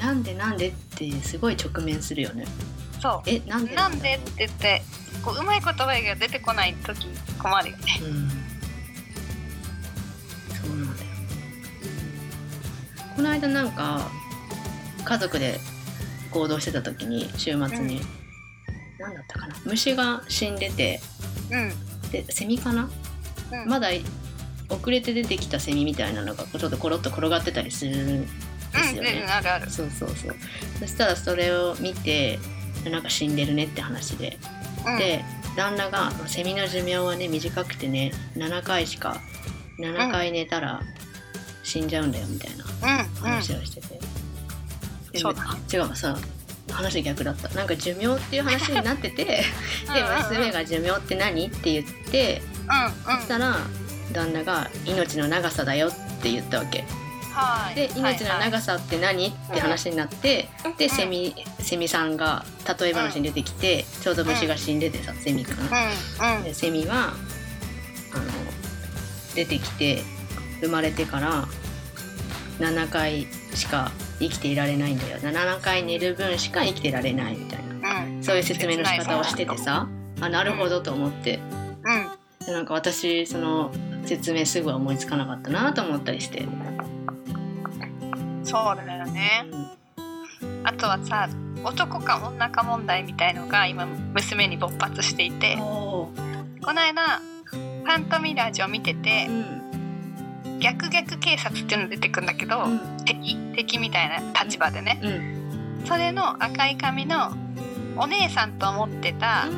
なんでなんでってすごい直面するよね。そう。えなんでなんでって言ってこううまい言葉が出てこない時困るよね。うん。そうなんだよ。この間なんか家族で行動してた時に週末に、何だったかな？虫が死んでてうん。でセミかな、うん。まだ遅れて出てきたセミみたいなのがちょっとコロッと転がってたりするんですようん、うん、ね。あるある。そうそうそう。そしたらそれを見てなんか死んでるねって話で、うん。で旦那が「セミの寿命はね短くてね7回しか7回寝たら死んじゃうんだよ」みたいなうんうん。話をしてて、でそうだ。違うさ話逆だった。なんか寿命っていう話になっててで うんうんうん。娘が「寿命って何?」って言ってうんうん。そしたら旦那が「命の長さだよ」って言ったわけ。はい。で命の長さって何？って話になってでセミセミさんが例え話に出てきてちょうど虫が死んでてさセミかな。うんうん。でセミはあの出てきて生まれてから7回しか生きていられないんだよ。7回寝る分しか生きてられないみたいな。うん。そういう説明の仕方をしててさあなるほどと思って。うん。でなんか私その説明すぐは思いつかなかったなと思ったりして、そうだよね。うん。あとはさ男か女か問題みたいのが今娘に勃発していて。おこの間ファントミラージュを見ててうん。逆逆警察っていうの出てくるんだけど、うん。敵敵みたいな立場でね。うん。それの赤い髪のお姉さんと思ってた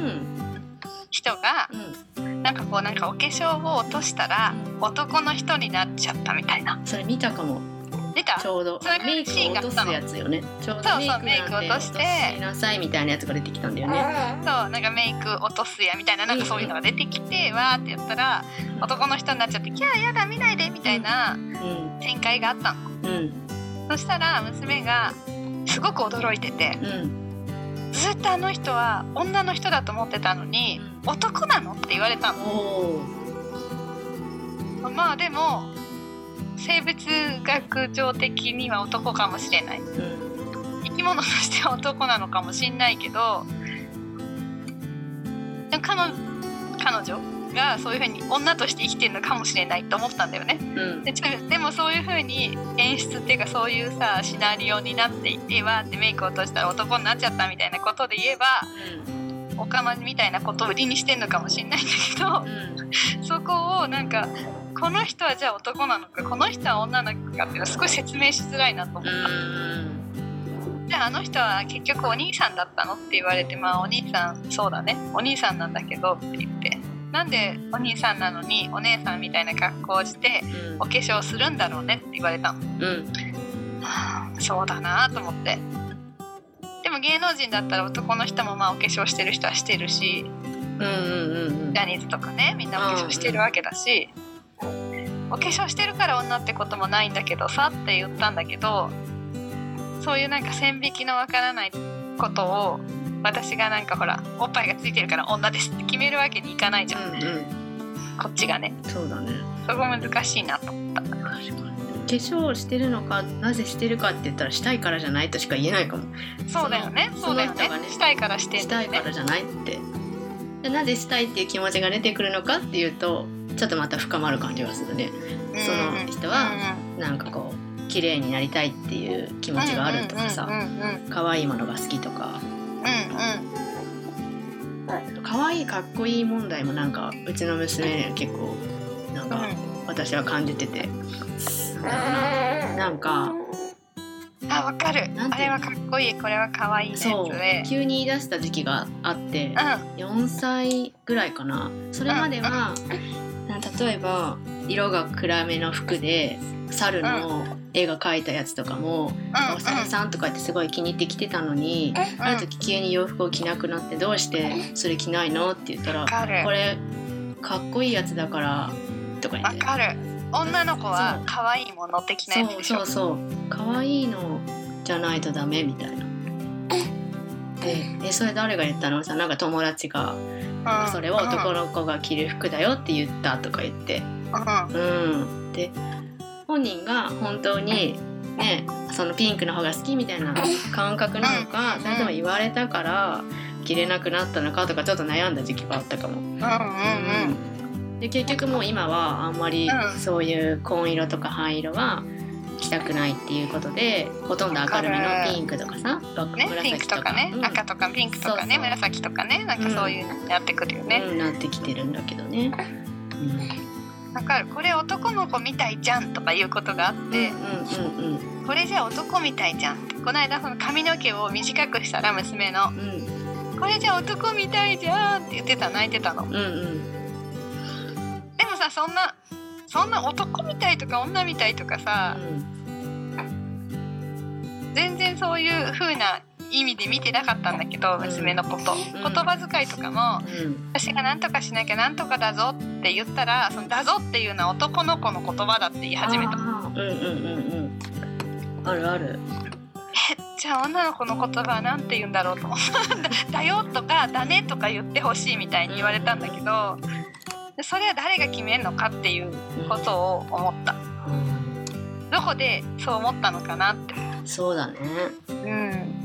人がうんなんかこうなんかお化粧を落としたら男の人になっちゃったみたいな。それ見たかも。出た？ちょうど。メイクを落とすやつよね。ちょうどメイク落として。しなさいみたいなやつが出てきたんだよね。そうなんかメイク落とすやみたいななんかそういうのが出てきてわーってやったら男の人になっちゃって「キャーやだ見ないで」みたいなうん。展開があったの。うん。そしたら娘がすごく驚いててうんずっとあの人は女の人だと思ってたのに男なのって言われたの。まあでも生物学上的には男かもしれない。うん。生き物としては男なのかもしれないけど彼女彼女がそういう風に女として生きてるのかもしれないと思ったんだよね。うん。ででもそういう風に演出っていうかそういうさシナリオになっていてわーってメイク落としたら男になっちゃったみたいなことで言えばオカマみたいなことを売りにしてんのかもしれないんだけどうん。そこをなんかこの人はじゃあ男なのかこの人は女なのかっていうのはすごい説明しづらいなと思った。うんじゃああの人は結局お兄さんだったの？って言われてまあお兄さんそうだね。お兄さんなんだけどって言ってなんでお兄さんなのにお姉さんみたいな格好をしてお化粧するんだろうね？って言われたの。うん。は あそうだなと思って。でも芸能人だったら男の人もまあお化粧してる人はしてるしうんうんうんジャニーズとかねみんなお化粧してるわけだし、お化粧してるから女ってこともないんだけどさって言ったんだけどそういうなんか線引きのわからないことを私がなんかほらおっぱいがついてるから女ですって決めるわけにいかないじゃん、うんうん。こっちがね。そうだね。そこ難しいなと思った。確かに化粧してるのかなぜしてるかって言ったらしたいからじゃないとしか言えないかも。そうだよね。そうだよね。ねしたいからしてんしたいからじゃないって。でなぜしたいっていう気持ちが出てくるのかっていうとちょっとまた深まる感じがするね。その人はなんかこう綺麗になりたいっていう気持ちがあるとかさうんうんうんうん可愛いものが好きとか。うん可愛いかっこいい問題もなんかうちの娘には結構なんか私は感じてて。なんかうんあわかる。あれはかっこいい。これは可愛いねそう。で急に言い出した時期があってうん。4歳ぐらいかな。それまではな例えば色が暗めの服で猿の絵が描いたやつとかも「お猿さん」とかってすごい気に入って着てたのにある時急に洋服を着なくなって「どうしてそれ着ないの?」って言ったらこれかっこいいやつだからとか言って。わかる。女の子は可愛いもの的なやつそうでしょ？そうそう可愛いのじゃないとダメみたいな。で「えそれ誰が言ったの?」さなんか友達が「それは男の子が着る服だよ」って言ったとか言ってうん、で本人が本当にねそのピンクの方が好きみたいな感覚なのかうん。それとも言われたから着れなくなったのかとかちょっと悩んだ時期があったかも。うんうんうん。うん。で結局もう今はあんまりうん。そういう紺色とか灰色は着たくないっていうことでほとんど明るめのピンクとかさね、ピンクとかね、うん。赤とかピンクとかねそうそう。紫とかねなんかそういうのになってくるよね。うんなってきてるんだけどね。わ、かる。これ男の子みたいじゃんとかいうことがあって、うんうんうんこれじゃ男みたいじゃんこの間その髪の毛を短くしたら娘のうん。うん「これじゃ男みたいじゃん」って言ってた泣いてたのうんうん。でもさそんなそんな男みたいとか女みたいとかさ全然そういう風な意味で見てなかったんだけど娘のこと、ん。言葉遣いとかもうん。私が何とかしなきゃ何とかだぞって言ったらそのだぞっていうのは男の子の言葉だって言い始めた。あー。うんうんうんうん。あるある。えじゃあ女の子の言葉は何て言うんだろうと思った。だよとかだねとか言ってほしいみたいに言われたんだけどでそれは誰が決めるのかっていうことを思った。どこでそう思ったのかなって。そうだね。うん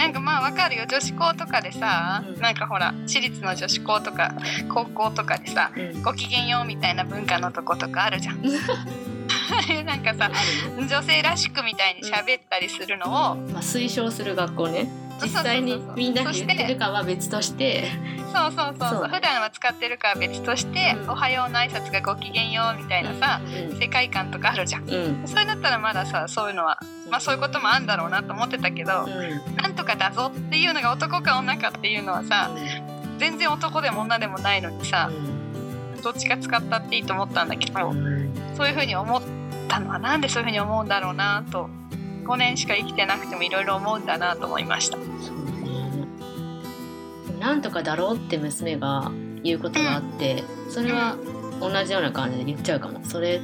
なんかまあわかるよ女子校とかでさ、うん。なんかほら私立の女子校とか高校とかでさうん。ごきげんようみたいな文化のとことかあるじゃん。なんかさ女性らしくみたいに喋ったりするのを、まあ推奨する学校ね。実際にみんなに言ってるかは別として。そうそうそうそう。普段は使ってるかは別として「うん。おはよう」の挨拶が「ごきげんよう」みたいなさ、世界観とかあるじゃん。うん。うん。それだったらまださそういうのはまあそういうこともあんだろうなと思ってたけど、うん。なんとかだぞっていうのが男か女かっていうのはさ全然男でも女でもないのにさどっちが使ったっていいと思ったんだけど、うん。そういうふうに思ったのはなんでそういうふうに思うんだろうなと5年しか生きてなくてもいろいろ思うんだなと思いました。そうね。なんとかだろうって娘が言うことがあってそれは同じような感じで言っちゃうかも。それ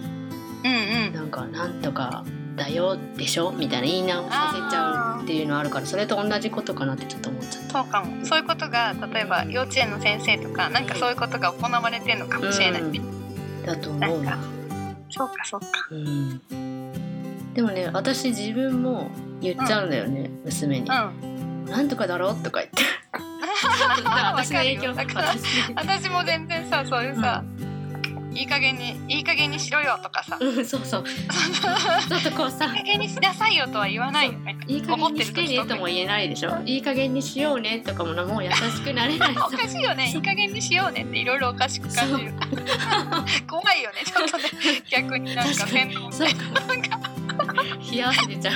うんうん。なんかなんとかだよでしょみたいな言い直させちゃうっていうのあるからそれと同じことかなってちょっと思っちゃった。そうかも。そういうことが例えば幼稚園の先生とかなんかそういうことが行われてるのかもしれない、うん。だと思うな。そうかそうか。うん。でもね私自分も言っちゃうんだよね、娘に、うん。なんとかだろうとか言って。私の影響私私も全然さそういうさ、いい加減にいい加減にしろよとかさ。うんそうそう。ちょっとこうさ。いい加減にしなさいよとは言わないよねいい加減にしてねとも言えないでしょ。いい加減にしようねとかもなもう優しくなれない。おかしいよね。いい加減にしようねっていろいろおかしく感じる。怖いよね。ちょっとね。逆になんか確かに洗脳そう。か冷や汗出ちゃう、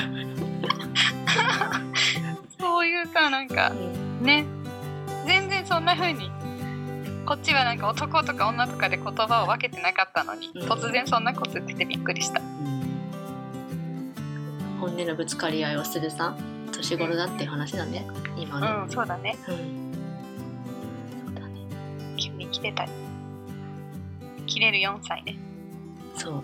そういうさなんかね。全然そんな風にこっちはなんか男とか女とかで言葉を分けてなかったのに、うん。突然そんなこと言っててびっくりした。本音のぶつかり合いをするさ年頃だっていう話だね今ね、うんそうだね。うん。そうだね。急に切れた。り切れる4歳ね。そう